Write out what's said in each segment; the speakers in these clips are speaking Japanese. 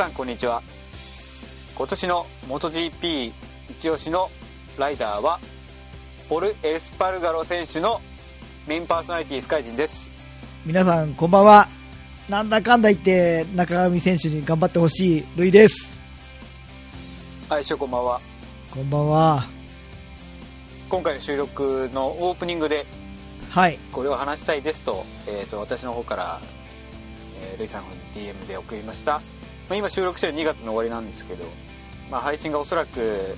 皆さんこんにちは。今年の MotoGP 一押しのライダーはポル・エスパルガロ選手のメインパーソナリティスカイジンです。皆さんこんばんは。なんだかんだ言って中上選手に頑張ってほしいルイです。はいしょこんばんは。こんばんは。今回の収録のオープニングではい。これを話したいですと,、えー、と私の方から、えールイさんに DM で送りました、まあ、今収録してる2月の終わりなんですけど、まあ、配信がおそらく、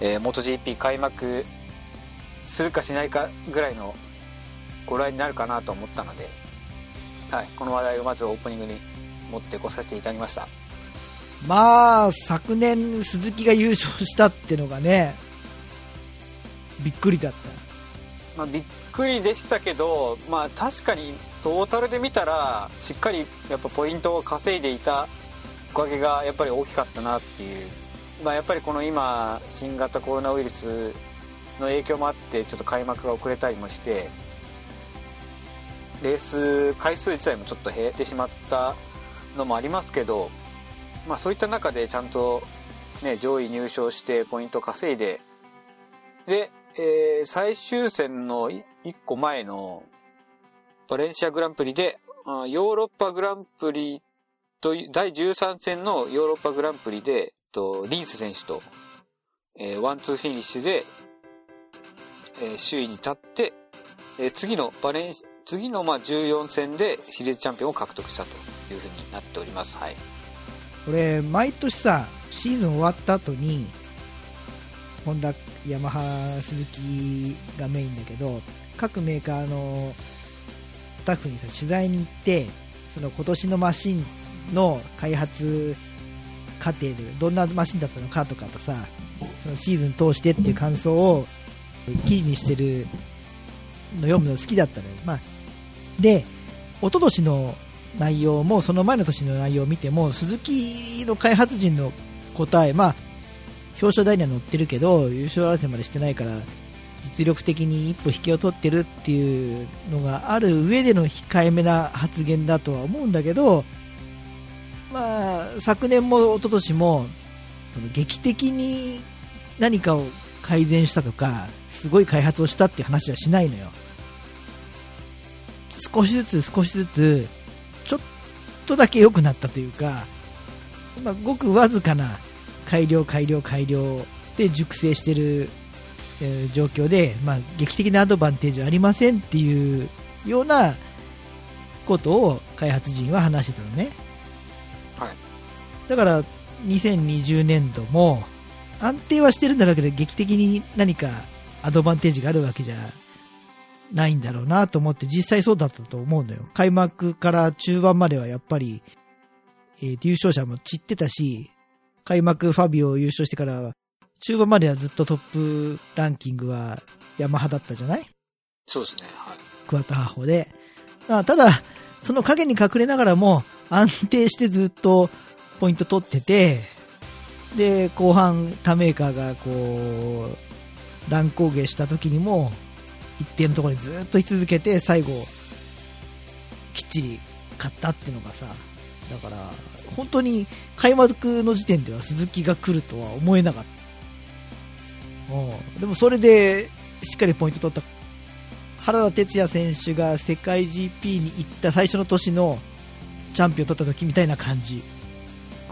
えー、MotoGP 開幕するかしないかぐらいの頃合いになるかなと思ったので、はい、この話題をまずオープニングに持ってこさせていただきました。まあ昨年鈴木が優勝したってのがねびっくりだっまあ、びっくりでしたけど、まあ、確かにトータルで見たらしっかりやっぱポイントを稼いでいたおかげがやっぱり大きかったなっていう、まあ、やっぱりこの今新型コロナウイルスの影響もあってちょっと開幕が遅れたりもしてレース回数自体もちょっと減ってしまったのもありますけど、まあ、そういった中でちゃんと、ね、上位入賞してポイント稼いででえー最終戦の1個前のバレンシアグランプリで、ヨーロッパグランプリと、第13戦のヨーロッパグランプリで、とリンス選手と、えーワンツーフィニッシュで、えー首位に立って、えー次のバレン、次のまあ14戦でシリーズチャンピオンを獲得したというふうになっております。はい。た俺毎年さシーズン終わった後にホンダヤマハ鈴木がメインだけど各メーカーのスタッフにさ取材に行ってその今年のマシンの開発過程でどんなマシンだったのかとかとさそのシーズン通してっていう感想を記事にしてるの読むの好きだったのよ、まあ、で一昨年の内容もその前の年の内容を見ても鈴木の開発陣の答え、まあ、表彰台には乗ってるけど優勝争いまでしてないから実力的に一歩引きを取ってるっていうのがある上での控えめな発言だとは思うんだけど、まあ、昨年も一昨年もその劇的に何かを改善したとかすごい開発をしたって話はしないのよ少しずつ少しずつちょっとだけ良くなったというか、まあ、ごくわずかな改良改良改良で熟成してる、えー状況で、まあ、劇的なアドバンテージはありませんっていうようなことを開発陣は話してたのね。だから2020年度も安定はしてるんだろうけど劇的に何かアドバンテージがあるわけじゃないんだろうなと思って実際そうだったと思うのよ開幕から中盤まではやっぱり、えー優勝者も散ってたし開幕ファビオ優勝してから中盤まではずっとトップランキングはヤマハだったじゃない？そうですね。はい。桑田ハホで。まあただ、その影に隠れながらも安定してずっとポイント取ってて、で、後半他メーカーがこう、乱高下した時にも、一定のところにずっと居続けて、最後、きっちり勝ったっていうのがさ、だから、本当に開幕の時点では鈴木が来るとは思えなかった。うでもそれで、しっかりポイント取った。原田哲也選手が世界 GP に行った最初の年のチャンピオン取った時みたいな感じ。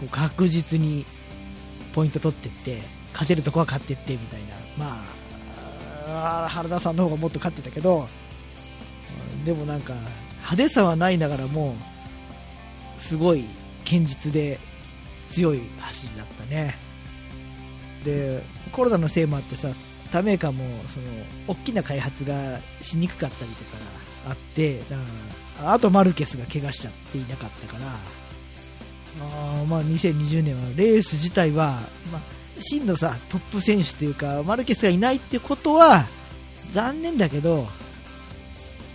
こう確実にポイント取っていって勝てるとこは勝っていってみたいな。まああ原田さんの方がもっと勝ってたけどでもなんか派手さはないながらもすごい堅実で強い走りだったね。でコロナのせいもあってさ他メーカーもその大きな開発がしにくかったりとかあってだからあとマルケスが怪我しちゃっていなかったからあまあ2020年はレース自体は、まあ、真のさトップ選手というかマルケスがいないってことは残念だけど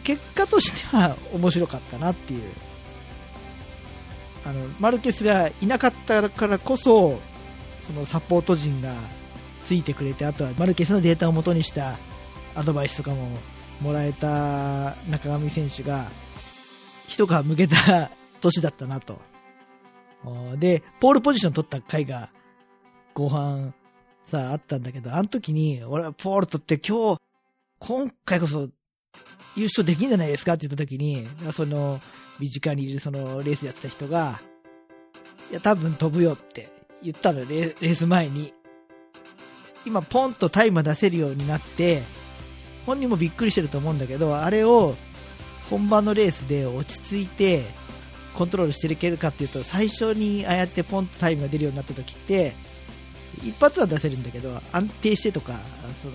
結果としては面白かったなっていう。あのマルケスがいなかったからこそそのサポート陣がついてくれてあとはマルケスのデータを元にしたアドバイスとかももらえた中上選手が一皮むけた年だったなと。で、ポールポジション取った回が、後半、さ、あったんだけど、あの時に、俺はポール取って今日、今回こそ、優勝できんじゃないですか？って言った時に、その、身近にいるその、レースやってた人が、いや、多分飛ぶよって言ったのよ、レース前に。今、ポンとタイム出せるようになって、本人もびっくりしてると思うんだけど、あれを、本番のレースで落ち着いて、コントロールしていけるかっていうと、最初にああやってポンとタイムが出るようになった時って、一発は出せるんだけど、安定してとか、その、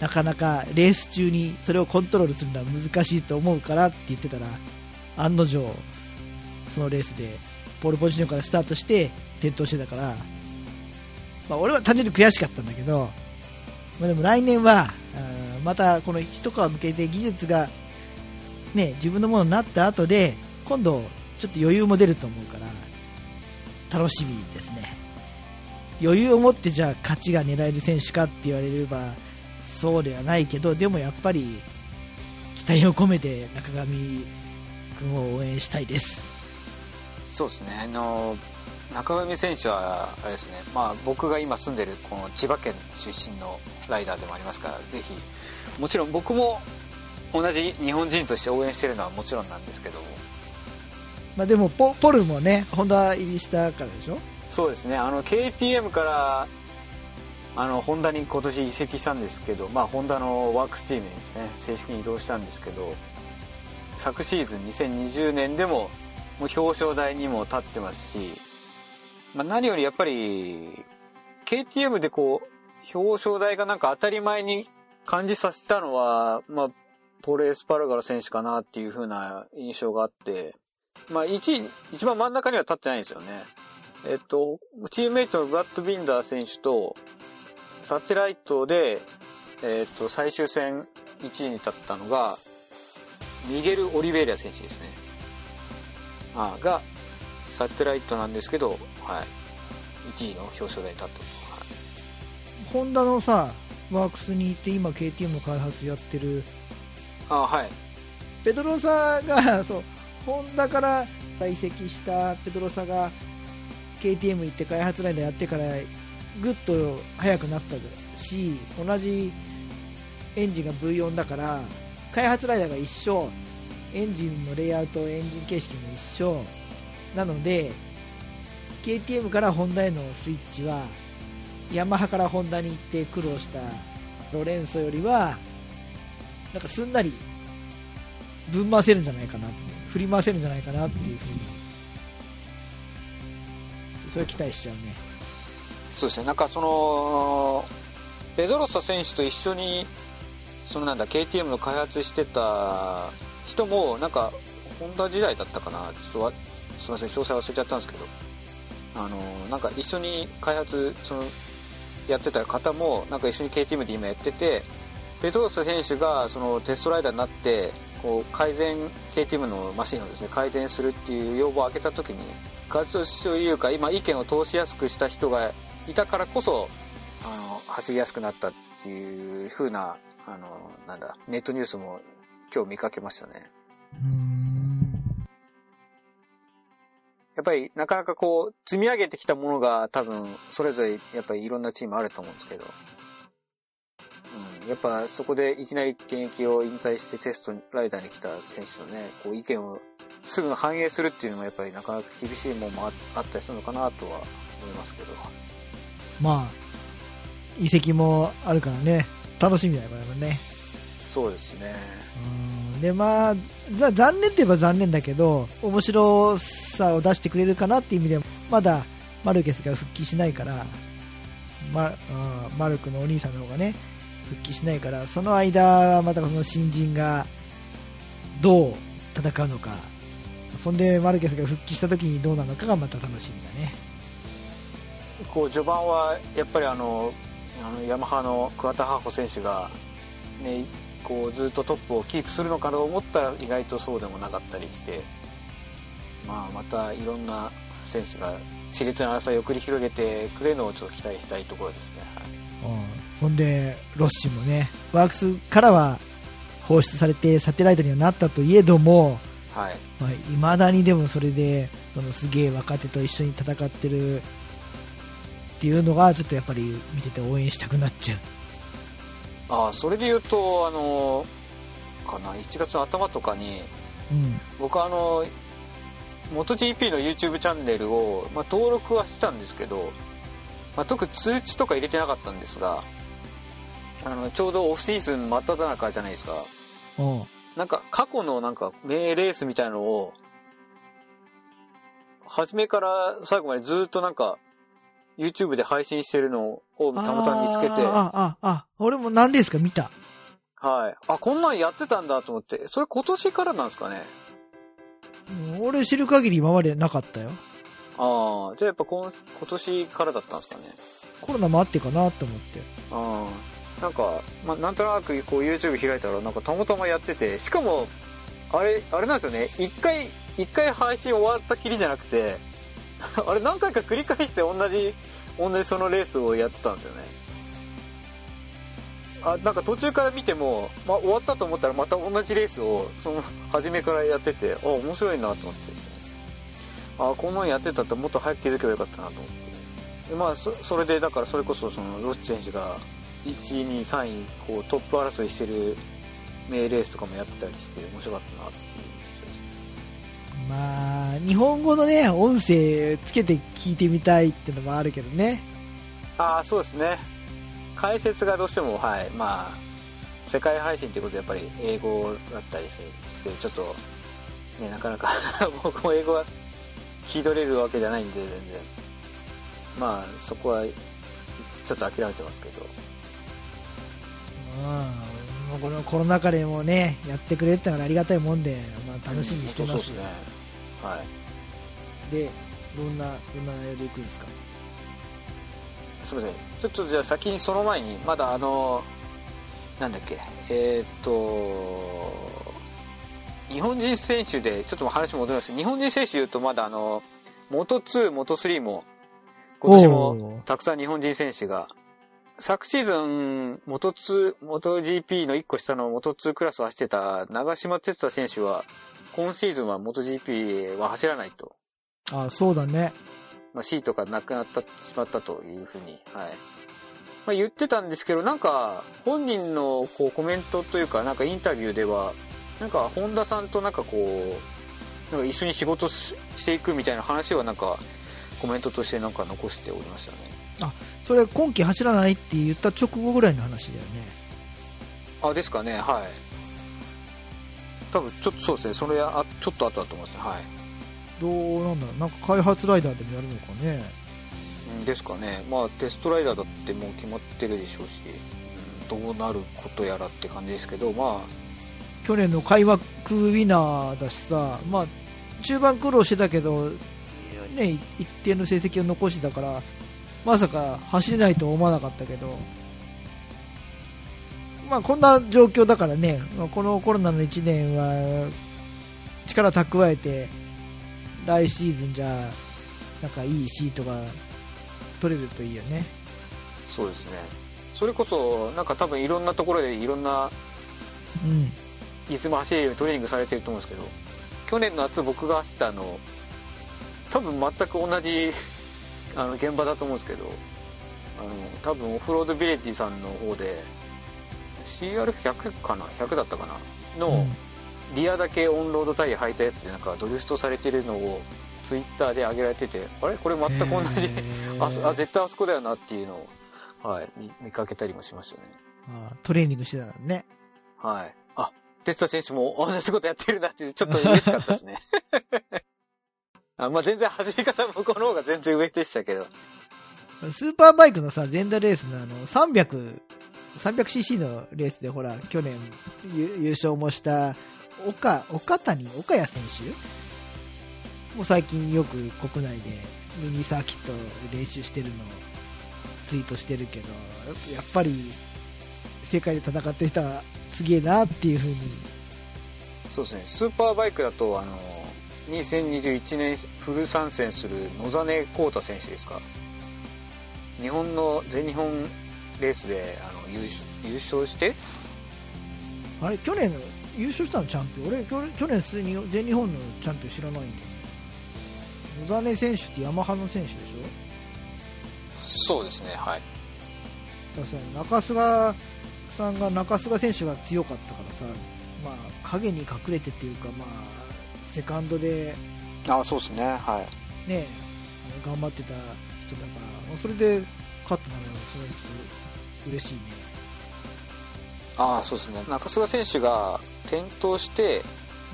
なかなかレース中にそれをコントロールするのは難しいと思うからって言ってたら、案の定、そのレースで、ポールポジションからスタートして転倒してたから、まあ俺は単純に悔しかったんだけど、まあでも来年は、またこの一皮向けて技術がね、自分のものになった後で、今度ちょっと余裕も出ると思うから、楽しみですね。余裕を持ってじゃあ勝ちが狙える選手かって言われれば、そうではないけど、でもやっぱり、期待を込めて中上君を応援したいです。そうですねあの中上選手はあれですね、まあ、僕が今住んでるこの千葉県出身のライダーでもありますからぜひもちろん僕も同じ日本人として応援してるのはもちろんなんですけどまあでもポ、ポルもね、ホンダ入りしたからでしょ？そうですね。あの KTM からあのホンダに今年移籍したんですけど、まあ、ホンダのワークスチームにですね正式に移動したんですけど昨シーズン2020年でももう表彰台にも立ってますし、まあ、何よりやっぱり KTM でこう表彰台がなんか当たり前に感じさせたのは、まあ、ポレースパルガラ選手かなっていう風な印象があって、まあ、一位一番真ん中には立ってないんですよね。えっと、チームメイトのブラッド・ビンダー選手と、サテライトで、えっと、最終戦1位に立ったのが、ミゲル・オリベイラ選手ですね。あが、サテライトなんですけど、はい。1位の表彰台に立ったと。はいホンダのさ、ワークスにいて今 KTM の開発やってる、あはい。ペドロサが、そう、ホンダから在籍したペドロサが KTM 行って開発ラインでやってからぐっと速くなったし、同じエンジンが V4 だから、開発ライダーが一緒、エンジンのレイアウト、エンジン形式も一緒、なので、KTM からホンダへのスイッチは、ヤマハからホンダに行って苦労したロレンソよりは、なんかすんなりぶん回せるんじゃないかな振り回せるんじゃないかなっていうふうに、それ期待しちゃうね。そうですね。なんかその、ペドロサ選手と一緒に、そのなんだ、KTM の開発してた人も、なんか、ホンダ時代だったかな。ちょっとわ、すいません、詳細忘れちゃったんですけど、あの、なんか一緒に開発、その、やってた方も、なんか一緒に KTM で今やってて、ペドロサ選手がそのテストライダーになって、こう改善、KTM のマシンをですね、改善するっていう要望を挙げたときに、活動というか、今意見を通しやすくした人がいたからこそ、あの、走りやすくなったっていう風な、あの、なんだ、ネットニュースも今日見かけましたね。やっぱりなかなかこう、積み上げてきたものが多分、それぞれやっぱりいろんなチームあると思うんですけど、やっぱそこでいきなり現役を引退してテストライダーに来た選手のね、こう意見をすぐ反映するっていうのもやっぱりなかなか厳しいものもああったりするのかなとは思いますけど。まあ、移籍もあるからね、楽しみだよ、これもね。そうですね。うんで、まあ、ざ残念って言えば残念だけど、面白さを出してくれるかなっていう意味では、まだマルケスが復帰しないから、ま、うんマルクのお兄さんの方がね、復帰しないから、その間はまたその新人がどう戦うのか、そんでマルケスが復帰した時にどうなのかがまた楽しみだね。こう序盤はやっぱりあのあのヤマハの桑田ハホ選手が、ね、こうずっとトップをキープするのかと思ったら意外とそうでもなかったりして、まあ、またいろんな選手が熾烈な争いを繰り広げてくれるのをちょっと期待したいところですね。はいほんで、ロッシもね、ワークスからは放出されてサテライトにはなったといえども、はい。まあ、未だにでもそれで、そのすげえ若手と一緒に戦ってるっていうのが、ちょっとやっぱり見てて応援したくなっちゃう。ああ、それで言うと、あの、かな、1月の頭とかに、うん。僕あの、MotoGP の YouTube チャンネルを、まあ、登録はしたんですけど、まあ、特に通知とか入れてなかったんですが、あの、ちょうどオフシーズン真っ只中じゃないですか。なんか過去のなんか名レースみたいなのを、初めから最後までずっとなんか、YouTube で配信してるのをたまたま見つけて、ああ、あ、あ、俺も何レースか見た。はい。あ、こんなんやってたんだと思って、それ今年からなんですかね。うん俺知る限り今までなかったよ。ああ、じゃあやっぱ今今年からだったんですかね。コロナもあってかなと思って。ああ、なんか、まあ、なんとなくこう YouTube 開いたらなんかたまたまやってて、しかも、あれ、あれなんですよね。一回、一回配信終わったきりじゃなくて、あれ何回か繰り返して同じ、同じそのレースをやってたんですよね。あ、なんか途中から見ても、まあ、終わったと思ったらまた同じレースを、その、初めからやってて、あ、面白いなと思って。あ、こんなんやってたってもっと早く気づけばよかったなと思って。でまあ、そそれで、だからそれこそ、その、ロッチ選手が、1、2、3位、こう、トップ争いしてる名レースとかもやってたりして、面白かったなっていう。まあ、日本語のね、音声つけて聞いてみたいってのもあるけどね。ああ、そうですね。解説がどうしても、はい、まあ、世界配信ということで、やっぱり英語だったりして、ちょっと、ね、なかなか 僕も英語は聞き取れるわけじゃないんで、全然。まあ、そこは、ちょっと諦めてますけど。うん。このコロナ禍でもね、やってくれってのはありがたいもんで、まあ楽しみにしてますそうですね。はい。で、どんな、どんな内容でいくんですか？すみません。ちょっとじゃあ先にその前に、まだあの、なんだっけ、えーっと、日本人選手で、ちょっと話戻ります日本人選手言うとまだあの、元2、元3も、今年もたくさん日本人選手が、昨シーズン、元2、元 GP の1個下の元2クラスを走ってた長島哲太選手は、今シーズンは元 GP は走らないと。あ、そうだね。まあ、シートがなくなったしまったというふうに、はい。まあ、言ってたんですけど、なんか、本人のこうコメントというか、なんかインタビューでは、なんか、本田さんとなんかこう、なんか一緒に仕事ししていくみたいな話はなんか、コメントとしてなんか残しておりましたね。それ今季走らないって言った直後ぐらいの話だよね。あ、ですかね、はい。多分、ちょっとそうですね、それあ、ちょっと後だと思いますね、はい。どうなんだろうなんか開発ライダーでもやるのかね。うんですかね。まあ、テストライダーだってもう決まってるでしょうし、うんどうなることやらって感じですけど、まあ、去年の開幕ウィナーだしさ、まあ、中盤苦労してたけど、ね、一定の成績を残してたから、まさか走れないと思わなかったけど、まあこんな状況だからね、まあこのコロナの1年は力蓄えて、来シーズンじゃ、なんかいいシートが取れるといいよね。そうですね。それこそ、なんか多分いろんなところでいろんな、うん。いつも走れるようにトレーニングされてると思うんですけど、去年の夏僕が走ったの、多分全く同じ、あの、現場だと思うんですけど、あの、多分オフロードビレッジさんの方で、CR100 かな ?100 だったかな？の、リアだけオンロードタイヤ履いたやつでなんかドリフトされてるのをツイッターで上げられてて、あれ？これ全く同じ、あそあ、絶対あそこだよなっていうのを、はい、見見かけたりもしましたね。あトレーニングしてたからね。はい。あ、テスタ選手も同じことやってるなって、ちょっと嬉しかったですね。あまあ全然走り方向こうの方が全然上でしたけど。スーパーバイクのさ、ゼンダーレースのあの、300、300cc のレースでほら、去年優優勝もした、岡、岡谷、岡谷選手？もう最近よく国内でミニサーキット練習してるのをツイートしてるけど、やっぱり世界で戦ってる人はすげえなっていう風に。そうですね。スーパーバイクだと、あの、2021年フル参戦する野真光太選手ですか？日本の全日本レースであの優優勝して、あれ、去年優勝したのチャンピオン？俺去年去年普通に全日本のチャンピオン知らないんだよ野田根選手ってヤマハの選手でしょ？そうですねはいだからさ中須賀さんが中須賀選手が強かったからさ、まあ、影に隠れてっていうか、まあ、セカンドで、あそうですね。はい。ね、頑張ってた人だから、まあそれで勝ったのはすごいちょっと嬉しいね。ああそうですね。中須賀選手が転倒して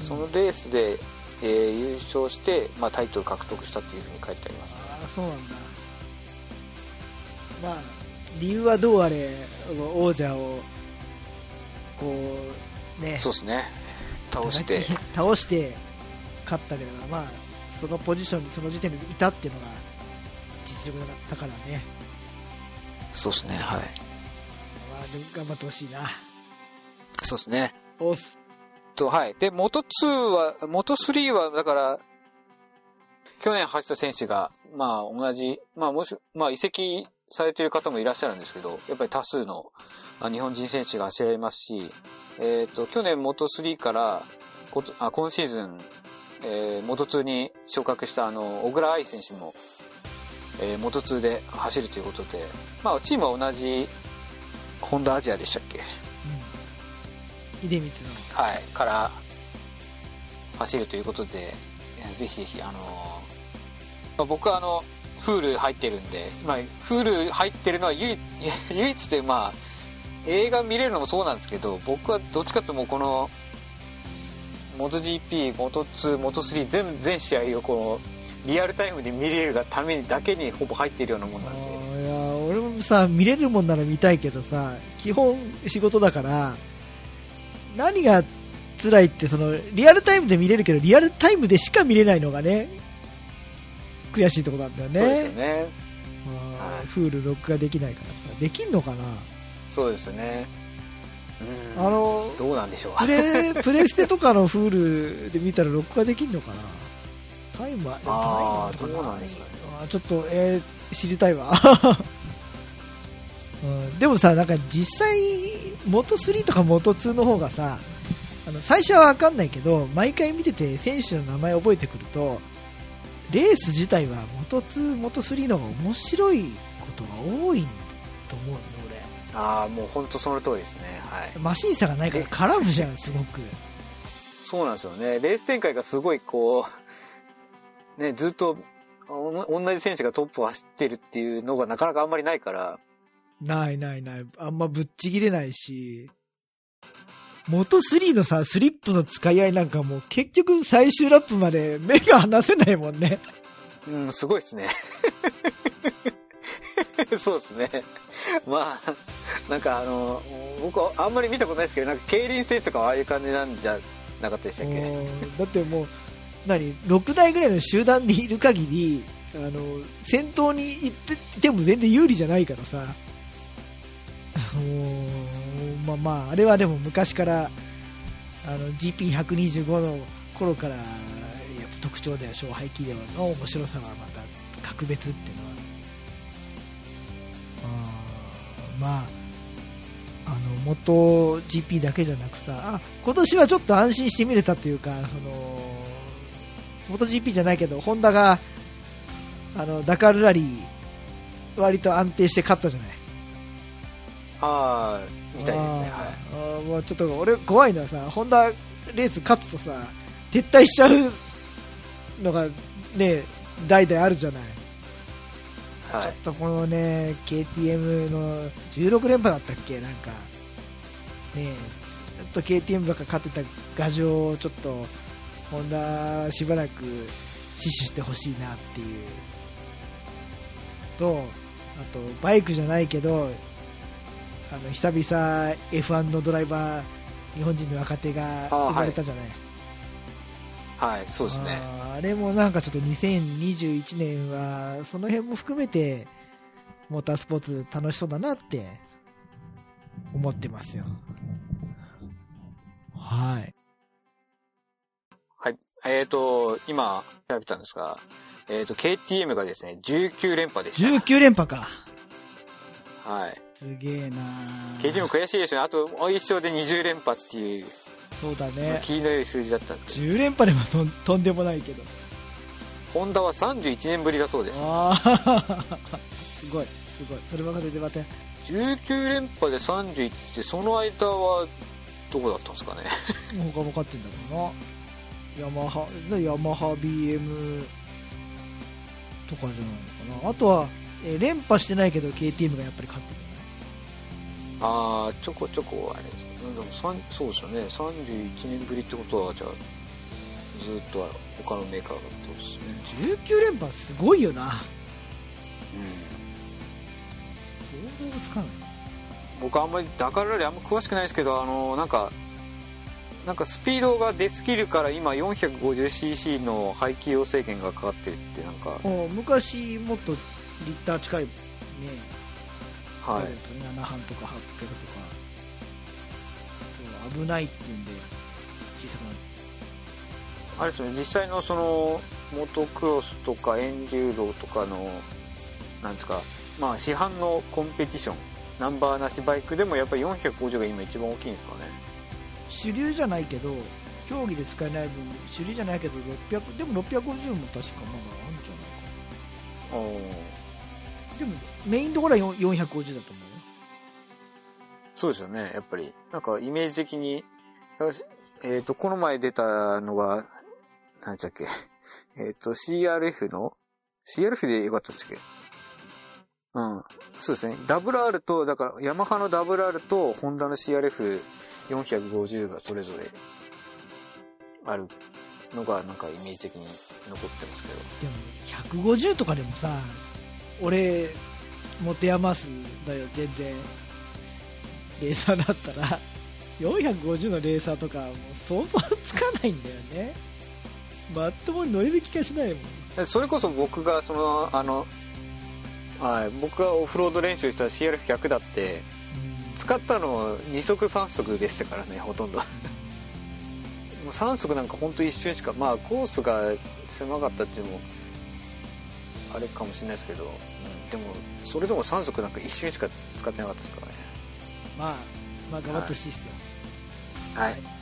そのレースで、えー優勝して、まあ、タイトル獲得したっていうふうに書いてあります。ああ、そうなんだ。まあ、理由はどうあれ、王者を、こう、ね、そうですね倒して 倒して勝ったけど、まあ、そのポジションにその時点でいたっていうのが実力だったからね。そうですねはいまあ、でも頑張ってほしいな。そうですねおっす。とはいで元2は元3はだから去年走った選手がまあ同じまあもしまあ移籍されている方もいらっしゃるんですけどやっぱり多数のあ日本人選手が走られますしえっ、と去年元3からことあ今シーズン、えー、元2に昇格したあの小倉愛選手も、えー、元2で走るということでまあチームは同じホンダアジアでしたっけ？うん。出光の。はい、から走るということで、えーぜひぜひ、あのーまあ、僕はあの、フール入ってるんで、まあ、フール入ってるのは唯一、唯一という、まあ、映画見れるのもそうなんですけど、僕はどっちかというともうこの、モト GP、モト2、モト3全全試合をこの、リアルタイムで見れるがためにだけにほぼ入ってるようなもんなんで。いや俺もさ見れるもんなら見たいけどさ基本仕事だから何が辛いってそのリアルタイムで見れるけどリアルタイムでしか見れないのがね悔しいとこなんだよねそうですよね。あーはいフール録画できないからさできんのかな？そうですよね。うん。あのどうなんでしょう。プレプレステとかのフールで見たら録画できんのかな？タイムはあータイムとかどうなんですかねあーちょっと、えー知りたいわ、うん。でもさ、なんか実際、元3とか元2の方がさ、あの最初はわかんないけど、毎回見てて選手の名前覚えてくると、レース自体は元2、元3の方が面白いことが多いと思うよ、ああ、もう本当その通りですね。はい。俺。マシン差がないから絡むじゃん、すごく。そうなんですよね。レース展開がすごいこう、ね、ずっとお同じ選手がトップを走ってるっていうのがなかなかあんまりないから、ないないない。あんまぶっちぎれないし。元3のさ、スリップの使い合いなんかもう結局最終ラップまで目が離せないもんね。うん、すごいですね。そうですね。まあ、なんかあの、僕はあんまり見たことないですけど、なんか競輪選手とかはああいう感じなんじゃなかったでしたっけ？うんだってもう、何 ?6 台ぐらいの集団でいる限り、あの、先頭に行っていても全然有利じゃないからさ。もうまあまあ、あれはでも昔から、あの、GP125 の頃から、やっぱ特徴では勝敗機ではの面白さはまた格別っていうのは。あまあ、あの、元 GP だけじゃなくさ、あ、今年はちょっと安心して見れたというか、その、元 GP じゃないけど、ホンダが、あの、ダカールラリー、割と安定して勝ったじゃない。ああ、みたいですね。はい。もうちょっと俺怖いのはさ、ホンダレース勝つとさ、撤退しちゃうのがね、代々あるじゃない。はい。ちょっとこのね、KTM の16連覇だったっけ？なんか、ねちょっと KTM ばっか勝ってた牙城をちょっと、ホンダしばらく死守してほしいなっていう。と、あと、バイクじゃないけど、あの、久々 F1 のドライバー、日本人の若手が生まれたじゃない。はい、そうですね。あれもなんかちょっと2021年は、その辺も含めて、モータースポーツ楽しそうだなって、思ってますよ。はい。はい。えっ、と、今、調べたんですが、えっ、と、KTM がですね、19連覇でした。19連覇か。はい。すげえな KTM 悔しいですね。あと、もう一勝で20連覇っていう。そうだね。気の良い数字だったんですけど10連覇でもとんとんでもないけど。ホンダは31年ぶりだそうですああ、すごい、すごい。そればかりでまた、19連覇で31ってその間はどこだったんですかね他も勝ってんだろうな。ヤマハ、ヤマハ BM とかじゃないのかな。あとは、えー連覇してないけど KTM がやっぱり勝ってるああちょこちょこあれででもそうですよね。31年ぶりってことはじゃあずっと他のメーカーがってことですね。19連覇すごいよな。うん。想像がつかない。僕あんまりダカールラリーあんま詳しくないですけどあのなんかなんかスピードが出すぎるから今 450cc の排気量制限がかかってるってなんか。昔もっとリッター近いね、はい。ね。7半とか800とか。そう危ないっていうんで小さくなる。あれですね。実際のそのモトクロスとかエンデューロとかのなんですかまあ市販のコンペティション。ナンバーなしバイクでもやっぱり450が今一番大きいんですかね。主流じゃないけど競技で使えない分主流じゃないけど600でも650も確かまだあるんじゃないかおーでもメインどころは4 450だと思うよ。そうですよね。やっぱりなんかイメージ的にえっ、とこの前出たのが何だっけえっ、と CRF の CRF でよかったんですけ？どうん。そうですね。WR とだからヤマハの WR とホンダの CRF450 がそれぞれあるのがなんかイメージ的に残ってますけど。でも150とかでもさ俺持て余すだよ全然。レーサーだったら。450のレーサーとかもう想像つかないんだよね。まっともに乗れる気がしないもん。それこそ僕がそのあのはい僕がオフロード練習した CRF100 だって使ったの2速3速でしたからねほとんど。もう3速なんか本当一瞬しかまあコースが狭かったっていうのもあれかもしれないですけど、うんでもそれでも3速なんか一瞬しか使ってなかったですからね。まあまあ頑張ってほしいですよ、はい